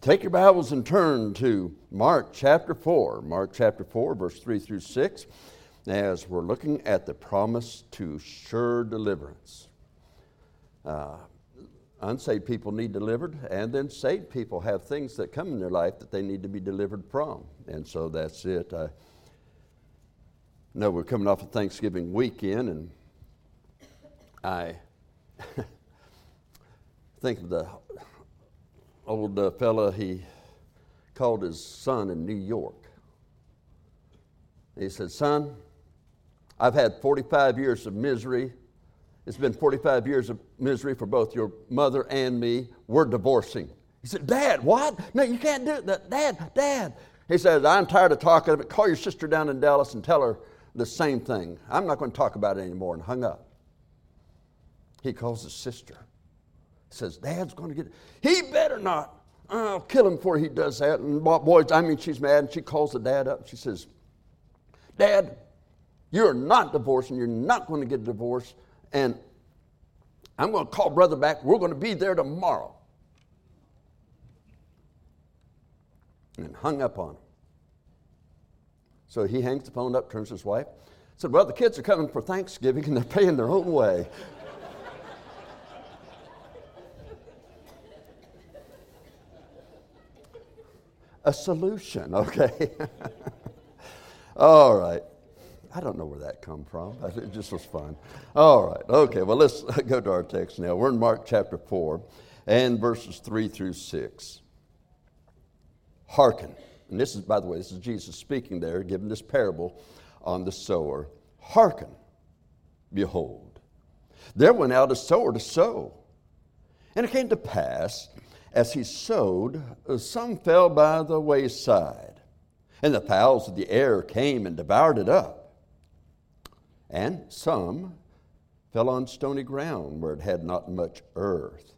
Take your Bibles and turn to Mark chapter 4. Mark chapter 4, verse 3 through 6, as we're looking at the promise to sure deliverance. Uh, unsaved people need delivered, and then saved people have things that come in their life that they need to be delivered from. And so that's it. I know we're coming off of Thanksgiving weekend, and I think of the old uh, fella, he called his son in New York. He said, Son, I've had 45 years of misery. It's been 45 years of misery for both your mother and me. We're divorcing. He said, Dad, what? No, you can't do that. Dad, Dad. He said, I'm tired of talking of it. Call your sister down in Dallas and tell her the same thing. I'm not going to talk about it anymore, and hung up. He calls his sister. Says, Dad's going to get it. He better not. I'll kill him before he does that. And boys, I mean, she's mad, and she calls the dad up. She says, Dad, you're not divorcing. You're not going to get a divorce. And I'm going to call brother back. We're going to be there tomorrow. And hung up on him. So he hangs the phone up, turns to his wife, said, Well, the kids are coming for Thanksgiving and they're paying their own way. A solution, okay? All right. I don't know where that come from. It just was fun. All right. Okay. Well, let's go to our text now. We're in Mark chapter 4 and verses 3 through 6. Hearken. And this is, by the way, this is Jesus speaking there, giving this parable on the sower. Hearken. Behold. There went out a sower to sow. And it came to pass as he sowed, uh, some fell by the wayside, and the fowls of the air came and devoured it up. And some fell on stony ground where it had not much earth.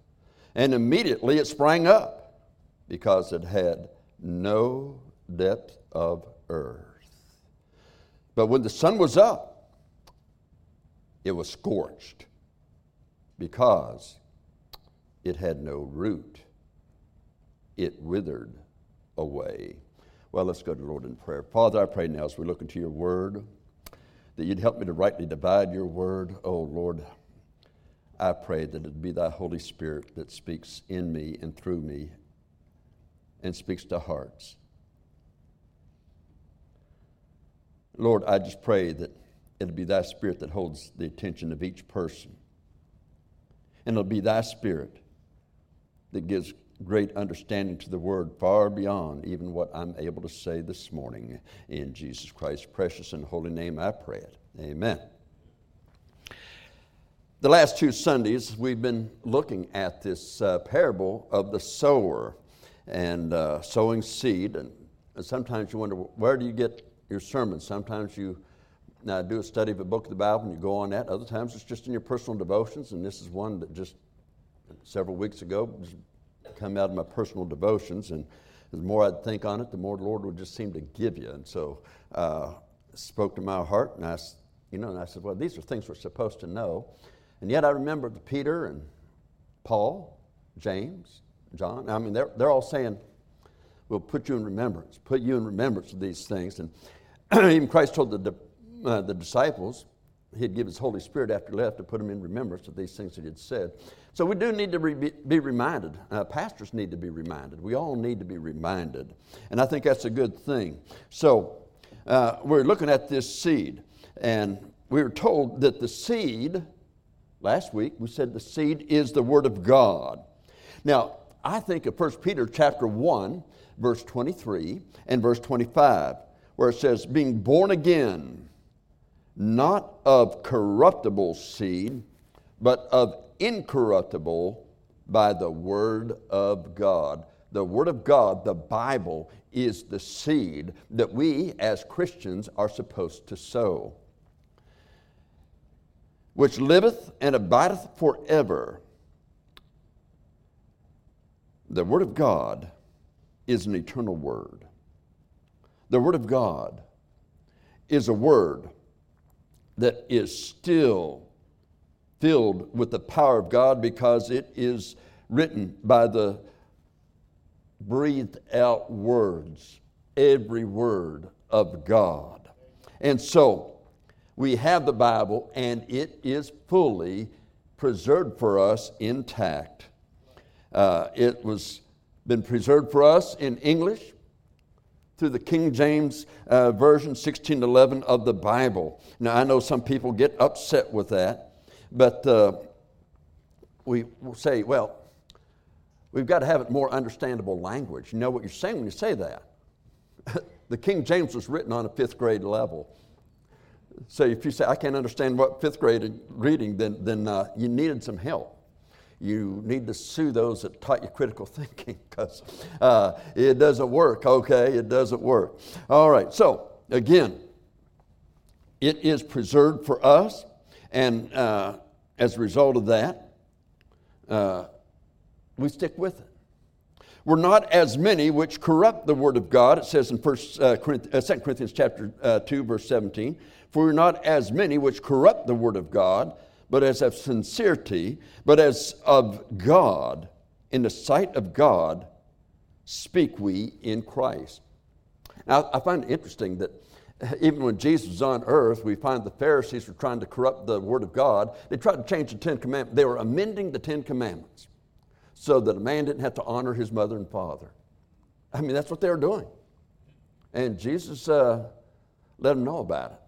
And immediately it sprang up because it had no depth of earth. But when the sun was up, it was scorched because it had no root it withered away. Well, let's go to the Lord in prayer. Father, I pray now as we look into your word that you'd help me to rightly divide your word. Oh, Lord, I pray that it be thy Holy Spirit that speaks in me and through me and speaks to hearts. Lord, I just pray that it'll be thy spirit that holds the attention of each person. And it'll be thy spirit that gives great understanding to the word far beyond even what I'm able to say this morning. In Jesus Christ's precious and holy name, I pray it. Amen. The last two Sundays, we've been looking at this uh, parable of the sower and uh, sowing seed. And, and, sometimes you wonder, where do you get your sermons? Sometimes you uh, do a study of a book of the Bible and you go on that. Other times it's just in your personal devotions. And this is one that just several weeks ago come out of my personal devotions. And the more I'd think on it, the more the Lord would just seem to give you. And so uh, spoke to my heart, and I, you know, and I said, well, these are things we're supposed to know. And yet I remembered Peter and Paul, James, John. I mean, they're, they're all saying, we'll put you in remembrance, put you in remembrance of these things. And even Christ told the, uh, the disciples, he'd give his Holy Spirit after he left to put them in remembrance of these things that he had said. So we do need to re- be reminded. Uh, pastors need to be reminded. We all need to be reminded. And I think that's a good thing. So uh, we're looking at this seed. And we were told that the seed, last week, we said the seed is the Word of God. Now, I think of 1 Peter chapter 1, verse 23 and verse 25, where it says, being born again, not of corruptible seed, but of incorruptible by the Word of God. The Word of God, the Bible, is the seed that we as Christians are supposed to sow, which liveth and abideth forever. The Word of God is an eternal Word. The Word of God is a Word that is still filled with the power of God because it is written by the breathed out words, every word of God. And so we have the Bible, and it is fully preserved for us intact. Uh, it was been preserved for us in English through the King James uh, Version 1611 of the Bible. Now, I know some people get upset with that, but uh, we will say, well, we've got to have it more understandable language. You know what you're saying when you say that. the King James was written on a fifth grade level. So if you say, I can't understand what fifth grade reading, then, then uh, you needed some help. You need to sue those that taught you critical thinking because uh, it doesn't work, okay? It doesn't work. All right, so again, it is preserved for us, and uh, as a result of that, uh, we stick with it. We're not as many which corrupt the word of God. It says in First, uh, Corinthians, uh, 2 Corinthians chapter uh, 2, verse 17, for we're not as many which corrupt the word of God, but as of sincerity, but as of God, in the sight of God, speak we in Christ. Now, I find it interesting that even when Jesus was on earth, we find the Pharisees were trying to corrupt the Word of God. They tried to change the Ten Commandments. They were amending the Ten Commandments so that a man didn't have to honor his mother and father. I mean, that's what they were doing. And Jesus uh, let them know about it.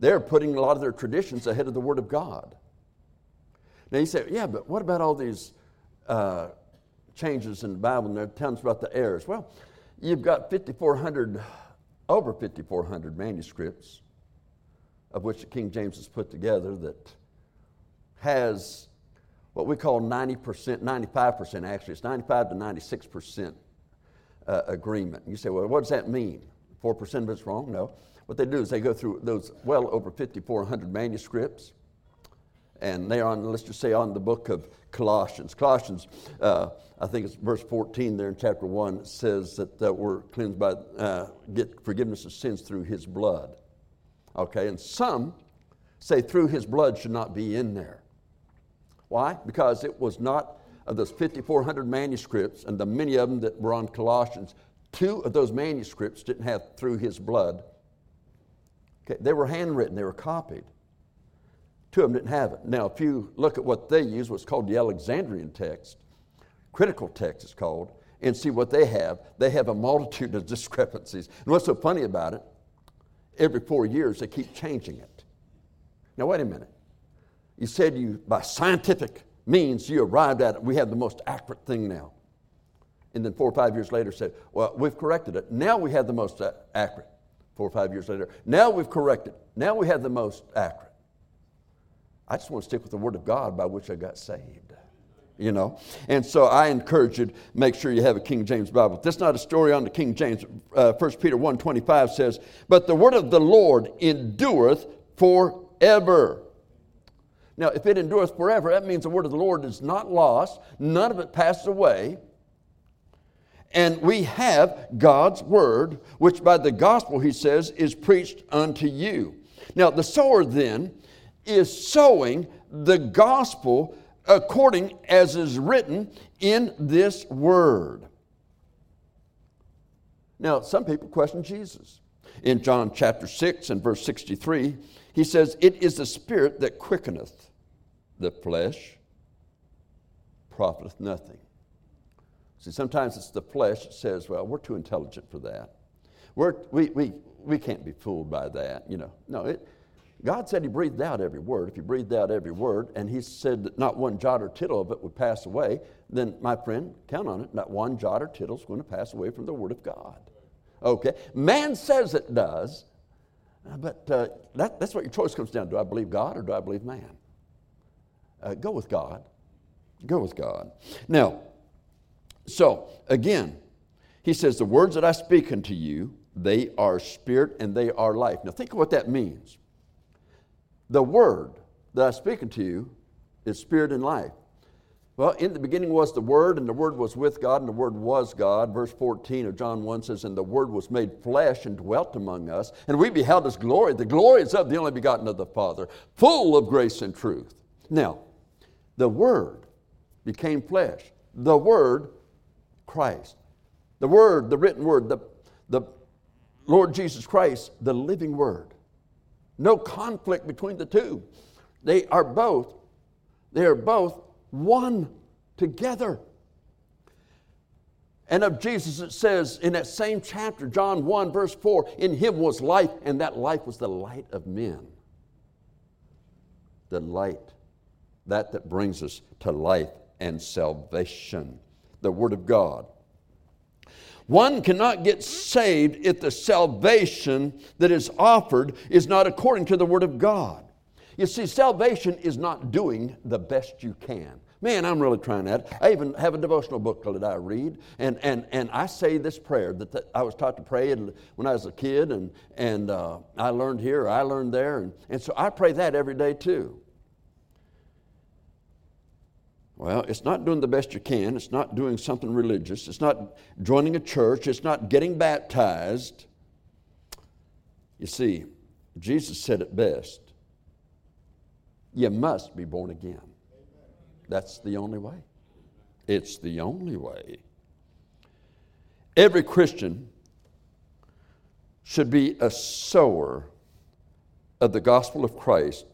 They're putting a lot of their traditions ahead of the Word of God. Now you say, yeah, but what about all these uh, changes in the Bible and they're telling us about the errors? Well, you've got 5,400, over 5,400 manuscripts, of which the King James has put together that has what we call 90%, 95% actually, it's 95 to 96% uh, agreement. You say, well, what does that mean? 4% of it's wrong? No. What they do is they go through those well over 5,400 manuscripts, and they're on, let's just say, on the book of Colossians. Colossians, uh, I think it's verse 14 there in chapter 1, says that uh, we're cleansed by, uh, get forgiveness of sins through his blood. Okay, and some say through his blood should not be in there. Why? Because it was not of those 5,400 manuscripts and the many of them that were on Colossians, two of those manuscripts didn't have through his blood. Okay, they were handwritten, they were copied. Two of them didn't have it. Now, if you look at what they use, what's called the Alexandrian text, critical text is called, and see what they have, they have a multitude of discrepancies. And what's so funny about it, every four years they keep changing it. Now, wait a minute. You said you, by scientific means, you arrived at it. We have the most accurate thing now. And then four or five years later said, well, we've corrected it. Now we have the most uh, accurate. Four or five years later. Now we've corrected. Now we have the most accurate. I just want to stick with the Word of God by which I got saved. You know? And so I encourage you to make sure you have a King James Bible. That's not a story on the King James. Uh, 1 Peter 1.25 says, But the word of the Lord endureth forever. Now, if it endureth forever, that means the word of the Lord is not lost, none of it passes away. And we have God's word, which by the gospel, he says, is preached unto you. Now, the sower then is sowing the gospel according as is written in this word. Now, some people question Jesus. In John chapter 6 and verse 63, he says, It is the Spirit that quickeneth the flesh profiteth nothing. See, sometimes it's the flesh that says, well, we're too intelligent for that. We're, we, we, we can't be fooled by that, you know. No, it, God said He breathed out every word. If He breathed out every word, and He said that not one jot or tittle of it would pass away, then, my friend, count on it, not one jot or tittle is going to pass away from the Word of God. Okay? Man says it does, but uh, that, that's what your choice comes down to. Do I believe God or do I believe man? Uh, go with God. Go with God. Now, so again, he says, The words that I speak unto you, they are spirit and they are life. Now, think of what that means. The word that I speak unto you is spirit and life. Well, in the beginning was the Word, and the Word was with God, and the Word was God. Verse 14 of John 1 says, And the Word was made flesh and dwelt among us, and we beheld His glory. The glory is of the only begotten of the Father, full of grace and truth. Now, the Word became flesh. The Word, Christ. The Word, the written Word, the, the Lord Jesus Christ, the living Word. No conflict between the two. They are both, they are both one together. And of Jesus, it says in that same chapter, John 1, verse 4, in him was life, and that life was the light of men. The light, that that brings us to life and salvation, the Word of God. One cannot get saved if the salvation that is offered is not according to the Word of God. You see, salvation is not doing the best you can. Man, I'm really trying that. I even have a devotional book that I read, and, and, and I say this prayer that, that I was taught to pray when I was a kid, and, and uh, I learned here, I learned there, and, and so I pray that every day too. Well, it's not doing the best you can. It's not doing something religious. It's not joining a church. It's not getting baptized. You see, Jesus said it best you must be born again. That's the only way. It's the only way. Every Christian should be a sower of the gospel of Christ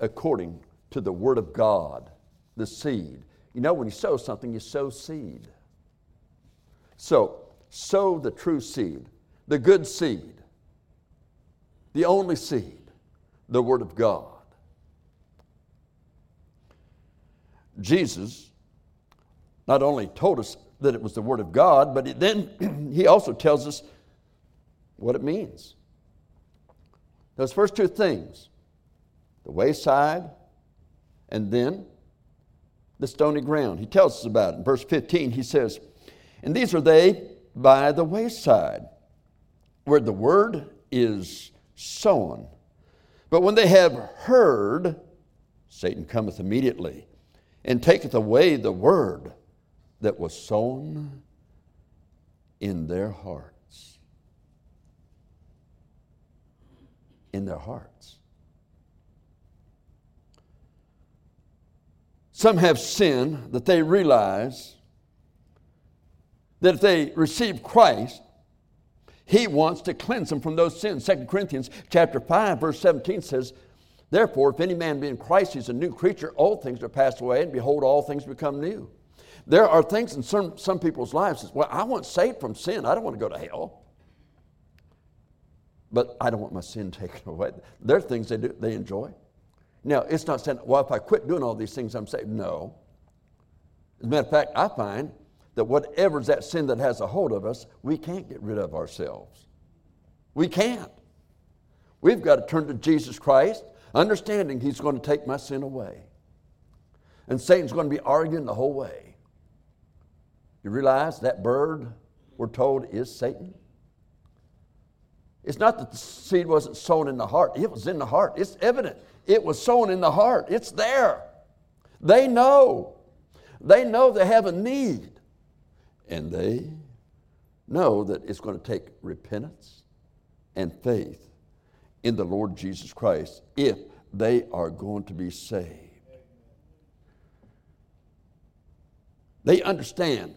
according to the Word of God, the seed. You know, when you sow something, you sow seed. So, sow the true seed, the good seed, the only seed, the Word of God. Jesus not only told us that it was the Word of God, but then he also tells us what it means. Those first two things the wayside and then the stony ground. He tells us about it. In verse 15, he says, And these are they by the wayside, where the word is sown. But when they have heard, Satan cometh immediately and taketh away the word that was sown in their hearts. In their hearts. Some have sin that they realize that if they receive Christ, he wants to cleanse them from those sins. 2 Corinthians chapter 5, verse 17 says, Therefore, if any man be in Christ, he's a new creature. Old things are passed away, and behold, all things become new. There are things in some, some people's lives that, well, I want saved from sin. I don't want to go to hell. But I don't want my sin taken away. There are things they do they enjoy. Now, it's not saying, well, if I quit doing all these things, I'm saved. No. As a matter of fact, I find that whatever's that sin that has a hold of us, we can't get rid of ourselves. We can't. We've got to turn to Jesus Christ understanding he's going to take my sin away. And Satan's going to be arguing the whole way. You realize that bird, we're told, is Satan? It's not that the seed wasn't sown in the heart, it was in the heart. It's evident. It was sown in the heart, it's there. They know. They know they have a need. And they know that it's going to take repentance and faith in the Lord Jesus Christ if they are going to be saved. They understand.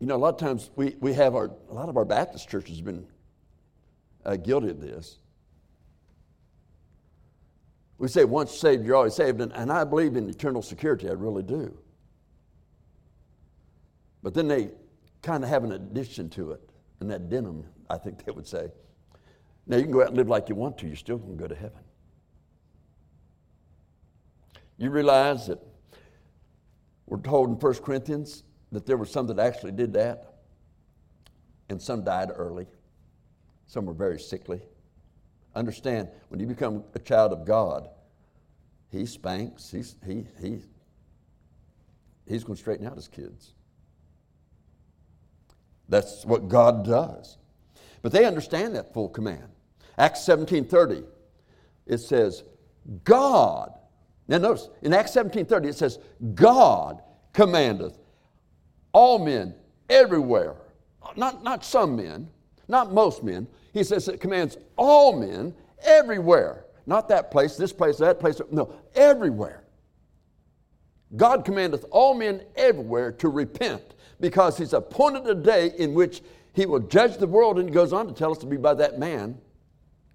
You know, a lot of times we, we have our, a lot of our Baptist churches have been uh, guilty of this. We say once saved, you're always saved, and, and I believe in eternal security, I really do. But then they kind of have an addition to it, an addendum, I think they would say. Now, you can go out and live like you want to, you're still going to go to heaven. You realize that we're told in 1 Corinthians that there were some that actually did that, and some died early, some were very sickly. Understand, when you become a child of God, He spanks, he's, he, he, He's going to straighten out His kids. That's what God does. But they understand that full command. Acts 17:30, it says, God. Now notice, in Acts 17:30, it says, God commandeth all men everywhere. Not, not some men, not most men. He says it commands all men everywhere. Not that place, this place, that place. No, everywhere. God commandeth all men everywhere to repent because he's appointed a day in which he will judge the world. And he goes on to tell us to be by that man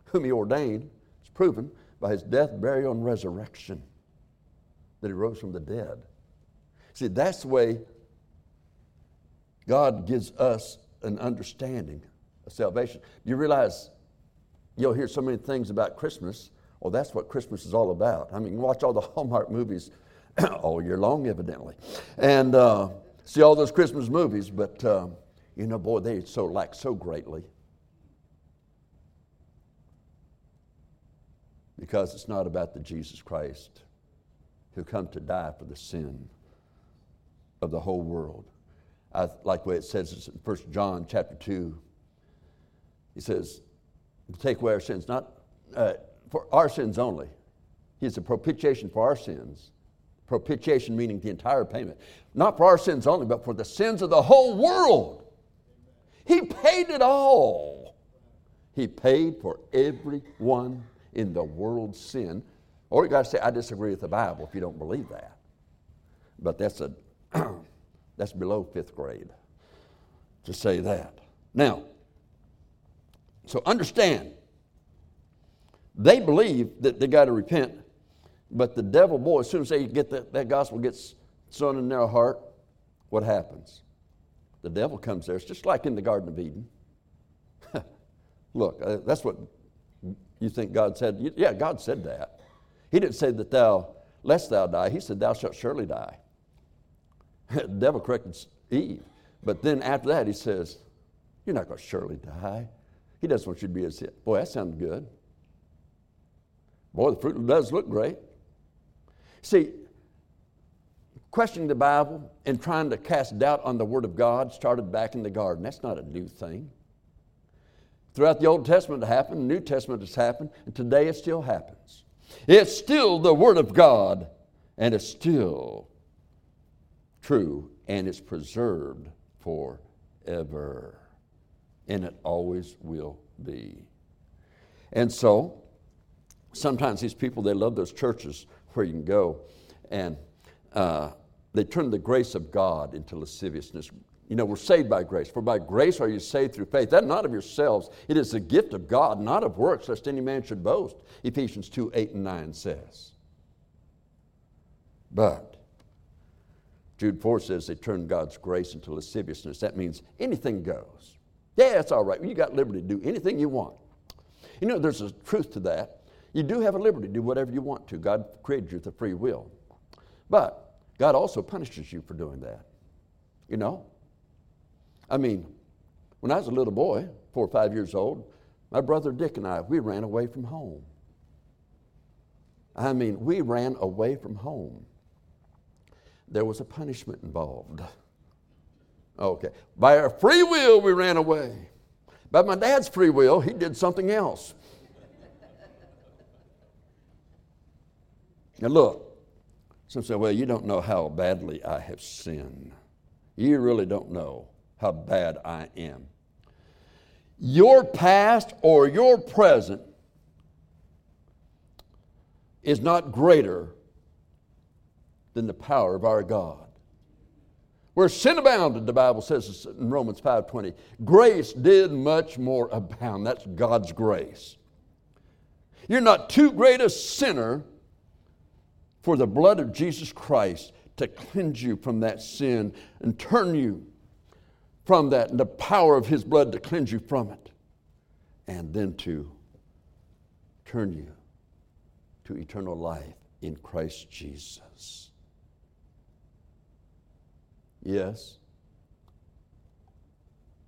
whom he ordained. It's proven by his death, burial, and resurrection that he rose from the dead. See, that's the way God gives us an understanding salvation. Do you realize you'll hear so many things about Christmas? Well, that's what Christmas is all about. I mean, watch all the Hallmark movies all year long, evidently, and uh, see all those Christmas movies, but uh, you know, boy, they so lack so greatly. Because it's not about the Jesus Christ who come to die for the sin of the whole world. I like the way it says in 1 John chapter 2. He says, take away our sins, not uh, for our sins only. He's a propitiation for our sins. Propitiation meaning the entire payment. Not for our sins only, but for the sins of the whole world. He paid it all. He paid for everyone in the world's sin. Or you got to say, I disagree with the Bible if you don't believe that. But that's a That's below fifth grade to say that. Now, so understand, they believe that they got to repent, but the devil, boy, as soon as they get that, that gospel gets sown in their heart, what happens? The devil comes there. It's just like in the Garden of Eden. Look, uh, that's what you think God said. Yeah, God said that. He didn't say that thou, lest thou die. He said, thou shalt surely die. the devil corrected Eve. But then after that, he says, You're not going to surely die. He doesn't want you to be his hit. Boy, that sounds good. Boy, the fruit does look great. See, questioning the Bible and trying to cast doubt on the Word of God started back in the garden. That's not a new thing. Throughout the Old Testament it happened, the New Testament has happened, and today it still happens. It's still the Word of God, and it's still true and it's preserved forever. And it always will be. And so, sometimes these people, they love those churches where you can go and uh, they turn the grace of God into lasciviousness. You know, we're saved by grace. For by grace are you saved through faith. That not of yourselves. It is the gift of God, not of works, lest any man should boast. Ephesians 2 8 and 9 says. But Jude 4 says they turn God's grace into lasciviousness. That means anything goes. Yeah, it's all right. You got liberty to do anything you want. You know, there's a truth to that. You do have a liberty to do whatever you want to. God created you with a free will. But God also punishes you for doing that. You know? I mean, when I was a little boy, four or five years old, my brother Dick and I, we ran away from home. I mean, we ran away from home there was a punishment involved. Okay. By our free will, we ran away. By my dad's free will, he did something else. now, look, some say, well, you don't know how badly I have sinned. You really don't know how bad I am. Your past or your present is not greater than the power of our God. Where sin abounded, the Bible says in Romans 5:20, grace did much more abound. That's God's grace. You're not too great a sinner for the blood of Jesus Christ to cleanse you from that sin and turn you from that and the power of his blood to cleanse you from it and then to turn you to eternal life in Christ Jesus. Yes,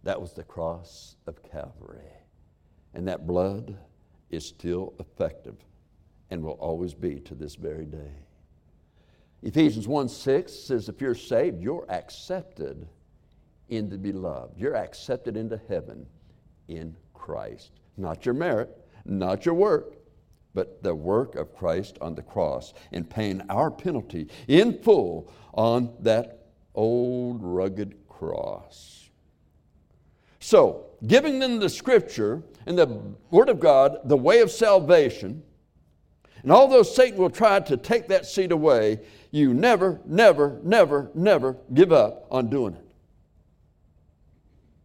that was the cross of Calvary. And that blood is still effective and will always be to this very day. Ephesians 1 6 says, If you're saved, you're accepted in the beloved. You're accepted into heaven in Christ. Not your merit, not your work, but the work of Christ on the cross in paying our penalty in full on that old rugged cross. So, giving them the scripture and the Word of God, the way of salvation, And although Satan will try to take that seed away, you never, never, never, never give up on doing it.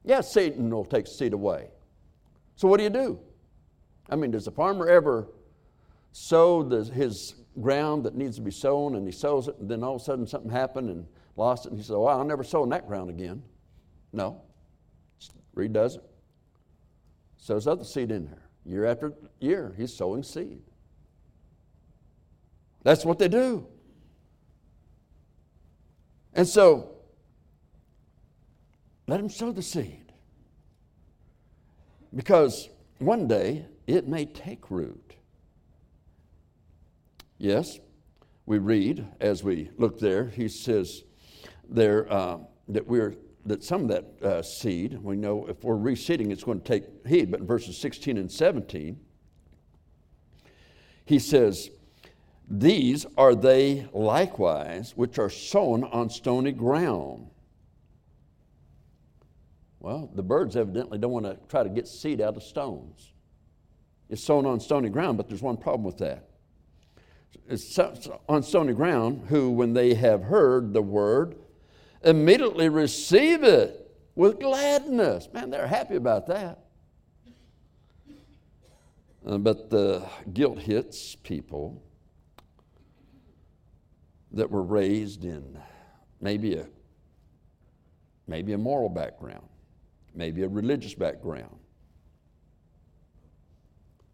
Yeah, Satan will take seed away. So what do you do? I mean, does a farmer ever sow the, his ground that needs to be sown and he sows it and then all of a sudden something happened and lost it and he said, well, I'll never sow in that ground again. No. Redoes it. Sows other seed in there. Year after year, he's sowing seed. That's what they do. And so, let him sow the seed. Because one day it may take root. Yes, we read as we look there, he says there uh, that we're that some of that uh, seed, we know if we're reseeding, it's going to take heed. But in verses 16 and 17, he says, These are they likewise which are sown on stony ground. Well, the birds evidently don't want to try to get seed out of stones. It's sown on stony ground, but there's one problem with that. It's on stony ground who, when they have heard the word, immediately receive it with gladness. Man, they're happy about that. Uh, but the guilt hits people that were raised in maybe a maybe a moral background, maybe a religious background,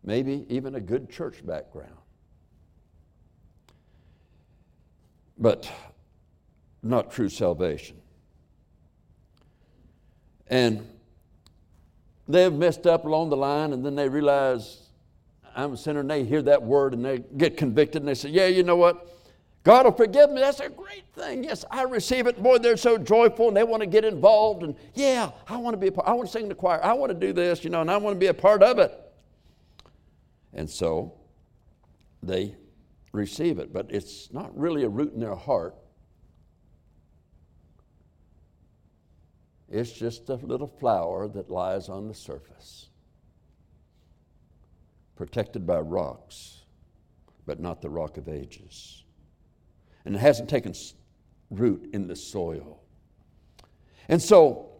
maybe even a good church background. But not true salvation. And they've messed up along the line, and then they realize I'm a sinner, and they hear that word and they get convicted, and they say, Yeah, you know what? God will forgive me. That's a great thing. Yes, I receive it. Boy, they're so joyful and they want to get involved. And yeah, I want to be a part. I want to sing in the choir. I want to do this, you know, and I want to be a part of it. And so they receive it, but it's not really a root in their heart. It's just a little flower that lies on the surface, protected by rocks, but not the rock of ages. And it hasn't taken root in the soil. And so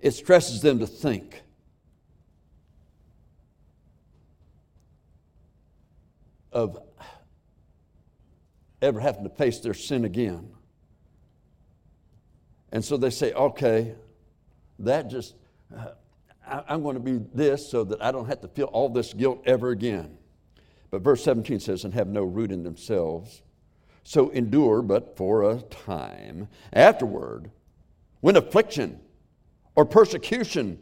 it stresses them to think. Of ever having to face their sin again. And so they say, okay, that just, uh, I, I'm going to be this so that I don't have to feel all this guilt ever again. But verse 17 says, and have no root in themselves. So endure but for a time. Afterward, when affliction or persecution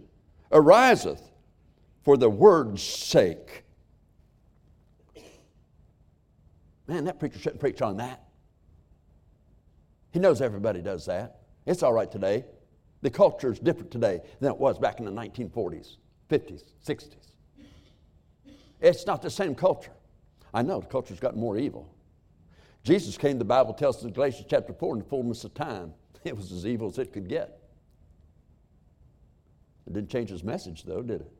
ariseth for the word's sake. Man, that preacher shouldn't preach on that. He knows everybody does that. It's all right today. The culture is different today than it was back in the 1940s, 50s, 60s. It's not the same culture. I know the culture's gotten more evil. Jesus came, the Bible tells us in Galatians chapter 4, in the fullness of time. It was as evil as it could get. It didn't change his message, though, did it?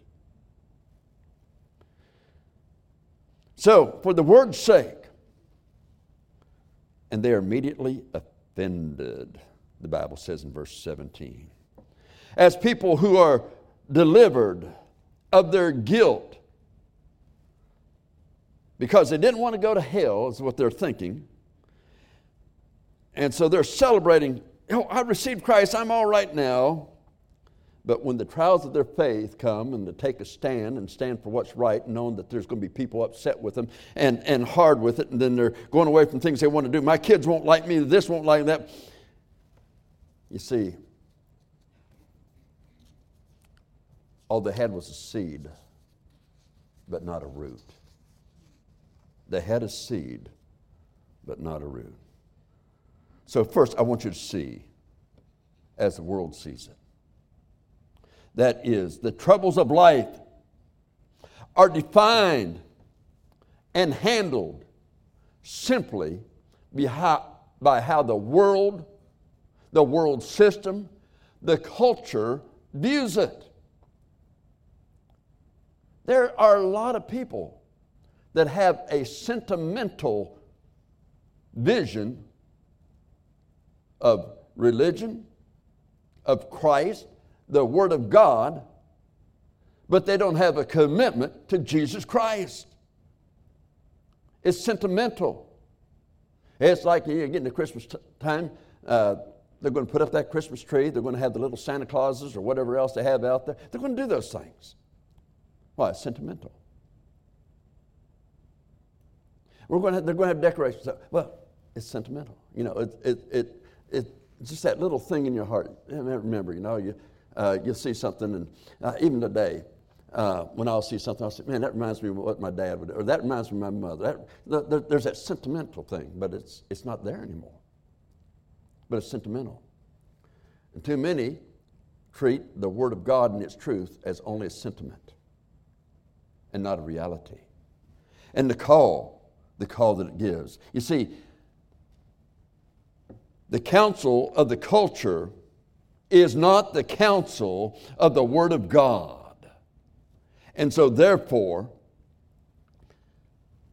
So, for the word's sake, and they are immediately offended the Bible says in verse 17. As people who are delivered of their guilt because they didn't want to go to hell, is what they're thinking. And so they're celebrating, oh, I received Christ, I'm all right now. But when the trials of their faith come and to take a stand and stand for what's right, knowing that there's going to be people upset with them and, and hard with it, and then they're going away from things they want to do. My kids won't like me, this won't like that. You see, all they had was a seed, but not a root. They had a seed, but not a root. So, first, I want you to see as the world sees it. That is, the troubles of life are defined and handled simply by how the world the world system, the culture views it. There are a lot of people that have a sentimental vision of religion, of Christ, the Word of God, but they don't have a commitment to Jesus Christ. It's sentimental. It's like you get into Christmas time, uh, they're going to put up that Christmas tree, they're going to have the little Santa Clauses or whatever else they have out there. They're going to do those things. Why? It's sentimental. We're going to have, they're going to have decorations. Well, it's sentimental. You know, it, it, it, it, it's just that little thing in your heart. Remember, you know, you, uh, you see something, and uh, even today, uh, when I'll see something, I'll say, man, that reminds me of what my dad would do, or that reminds me of my mother. That, there, there's that sentimental thing, but it's, it's not there anymore. But it's sentimental. And too many treat the Word of God and its truth as only a sentiment and not a reality. And the call, the call that it gives. You see, the counsel of the culture is not the counsel of the Word of God. And so, therefore,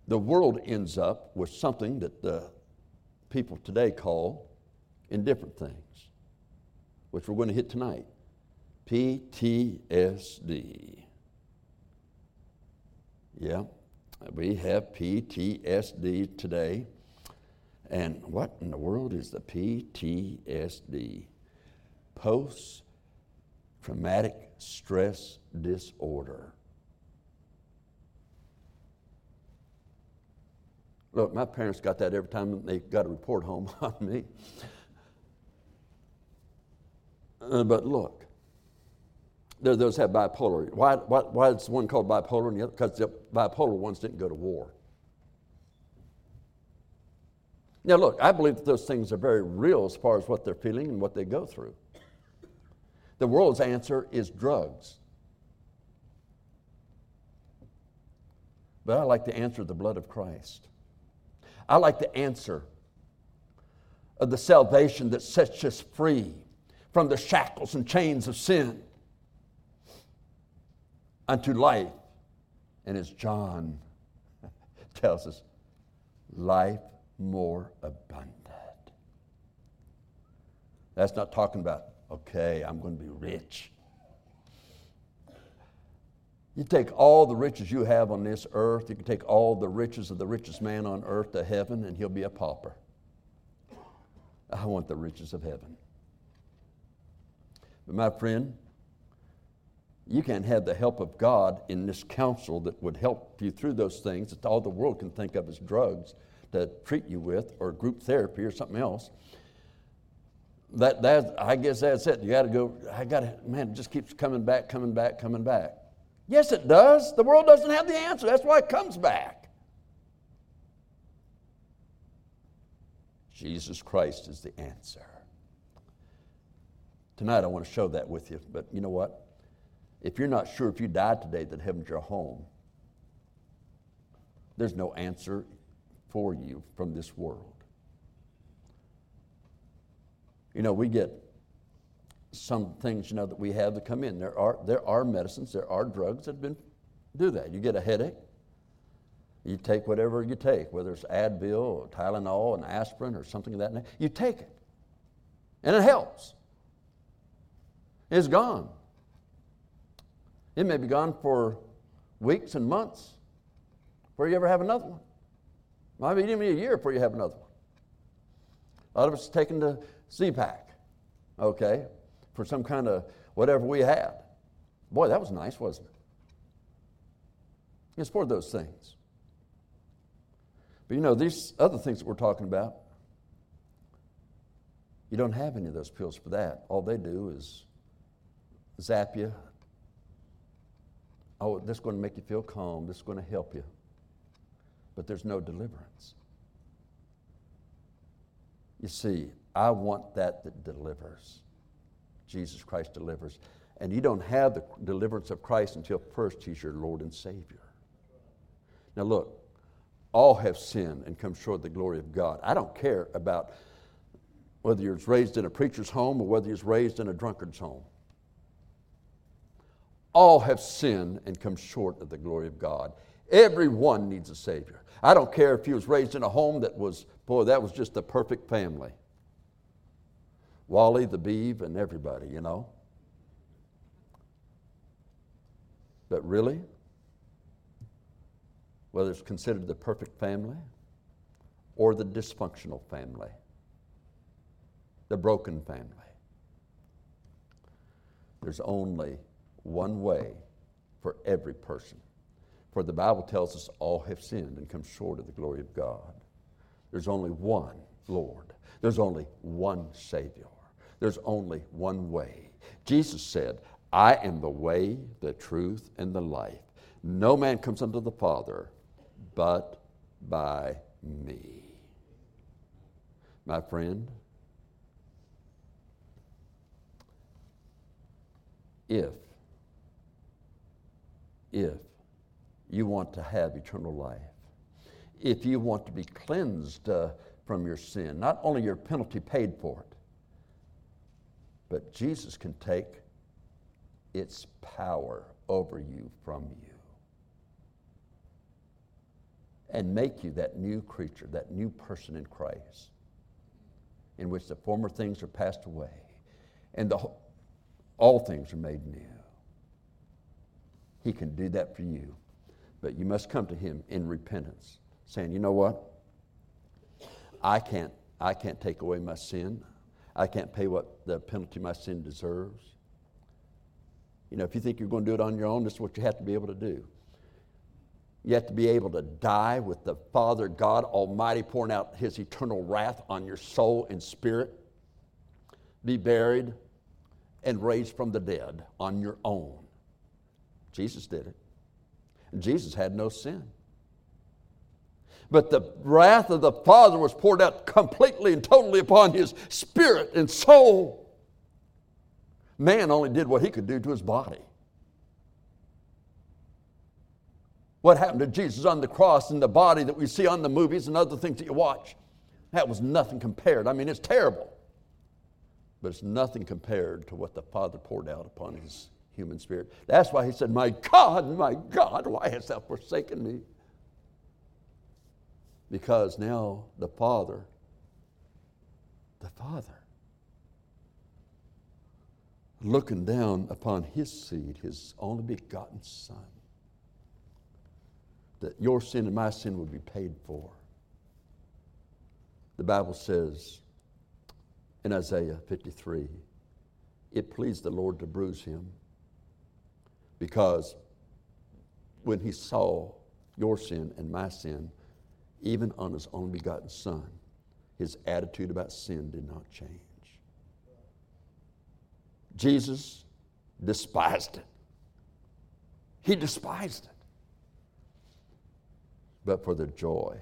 the world ends up with something that the people today call indifferent things, which we're going to hit tonight PTSD. Yeah, we have PTSD today. And what in the world is the PTSD? Post traumatic stress disorder. Look, my parents got that every time they got a report home on me. Uh, but look, there, those have bipolar. Why, why, why is one called bipolar and the other? Because the bipolar ones didn't go to war. Now, look, I believe that those things are very real as far as what they're feeling and what they go through. The world's answer is drugs. But I like to answer the blood of Christ. I like the answer of the salvation that sets us free from the shackles and chains of sin unto life. And as John tells us, life more abundant. That's not talking about, okay, I'm going to be rich. You take all the riches you have on this earth, you can take all the riches of the richest man on earth to heaven, and he'll be a pauper. I want the riches of heaven. But my friend, you can't have the help of God in this counsel that would help you through those things that all the world can think of as drugs to treat you with, or group therapy, or something else. That, that I guess that's it. You got to go. I got to. Man, it just keeps coming back, coming back, coming back. Yes, it does. The world doesn't have the answer. That's why it comes back. Jesus Christ is the answer. Tonight, I want to show that with you. But you know what? If you're not sure if you died today that heaven's your home, there's no answer for you from this world. You know, we get some things, you know, that we have that come in. There are, there are medicines, there are drugs that have been, do that. You get a headache, you take whatever you take, whether it's Advil or Tylenol and aspirin or something of that nature. You take it, and it helps. It's gone. It may be gone for weeks and months before you ever have another one. Might be even a year before you have another one. A lot of us taking the Z-Pak, okay, for some kind of whatever we had. Boy, that was nice, wasn't it? It's for those things. But you know, these other things that we're talking about, you don't have any of those pills for that. All they do is zap you. Oh, this is going to make you feel calm. This is going to help you. But there's no deliverance. You see, I want that that delivers. Jesus Christ delivers. And you don't have the deliverance of Christ until first He's your Lord and Savior. Now, look, all have sinned and come short of the glory of God. I don't care about whether you're raised in a preacher's home or whether you're raised in a drunkard's home. All have sinned and come short of the glory of God. Everyone needs a Savior. I don't care if he was raised in a home that was, boy, that was just the perfect family. Wally, the Beav, and everybody, you know. But really, whether it's considered the perfect family or the dysfunctional family, the broken family, there's only one way for every person. For the Bible tells us all have sinned and come short of the glory of God. There's only one Lord. There's only one Savior. There's only one way. Jesus said, I am the way, the truth, and the life. No man comes unto the Father but by me. My friend, if, if you want to have eternal life, if you want to be cleansed uh, from your sin, not only your penalty paid for it, but Jesus can take its power over you from you and make you that new creature, that new person in Christ, in which the former things are passed away and the, all things are made new. He can do that for you, but you must come to Him in repentance, saying, You know what? I can't, I can't take away my sin. I can't pay what the penalty my sin deserves. You know, if you think you're going to do it on your own, this is what you have to be able to do. You have to be able to die with the Father God Almighty pouring out His eternal wrath on your soul and spirit, be buried, and raised from the dead on your own. Jesus did it. And Jesus had no sin. But the wrath of the Father was poured out completely and totally upon his spirit and soul. Man only did what he could do to his body. What happened to Jesus on the cross and the body that we see on the movies and other things that you watch? That was nothing compared. I mean, it's terrible. But it's nothing compared to what the Father poured out upon his human spirit. That's why he said, My God, my God, why hast thou forsaken me? Because now the Father, the Father, looking down upon his seed, his only begotten Son, that your sin and my sin would be paid for. The Bible says in Isaiah 53 it pleased the Lord to bruise him because when he saw your sin and my sin, even on his only begotten Son, his attitude about sin did not change. Jesus despised it. He despised it but for the joy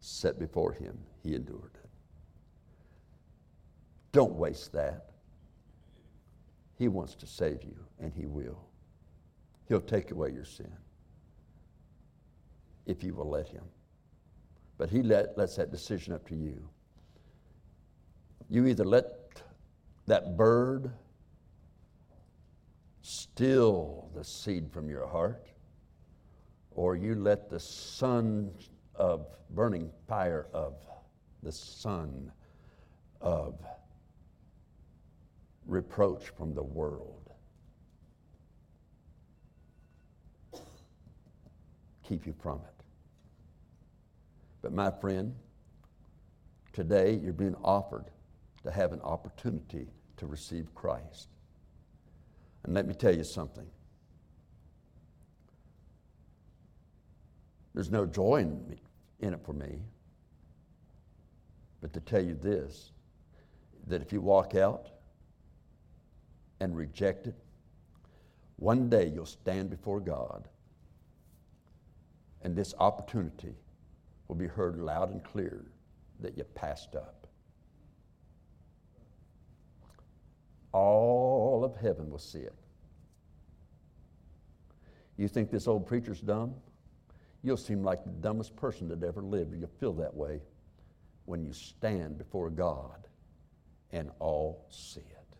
set before him, he endured it. Don't waste that. He wants to save you, and he will. He'll take away your sin if you will let him. But he let, lets that decision up to you. You either let that bird steal the seed from your heart, or you let the sun of burning fire of the sun of reproach from the world keep you from it. But my friend, today you're being offered to have an opportunity to receive Christ. And let me tell you something. There's no joy in, me, in it for me. But to tell you this that if you walk out and reject it, one day you'll stand before God and this opportunity will be heard loud and clear that you passed up. All of heaven will see it. You think this old preacher's dumb? You'll seem like the dumbest person that ever lived. You'll feel that way when you stand before God and all see it.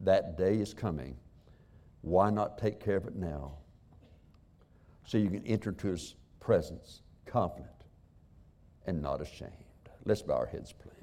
That day is coming. Why not take care of it now? So you can enter into his presence confident and not ashamed. Let's bow our heads, please.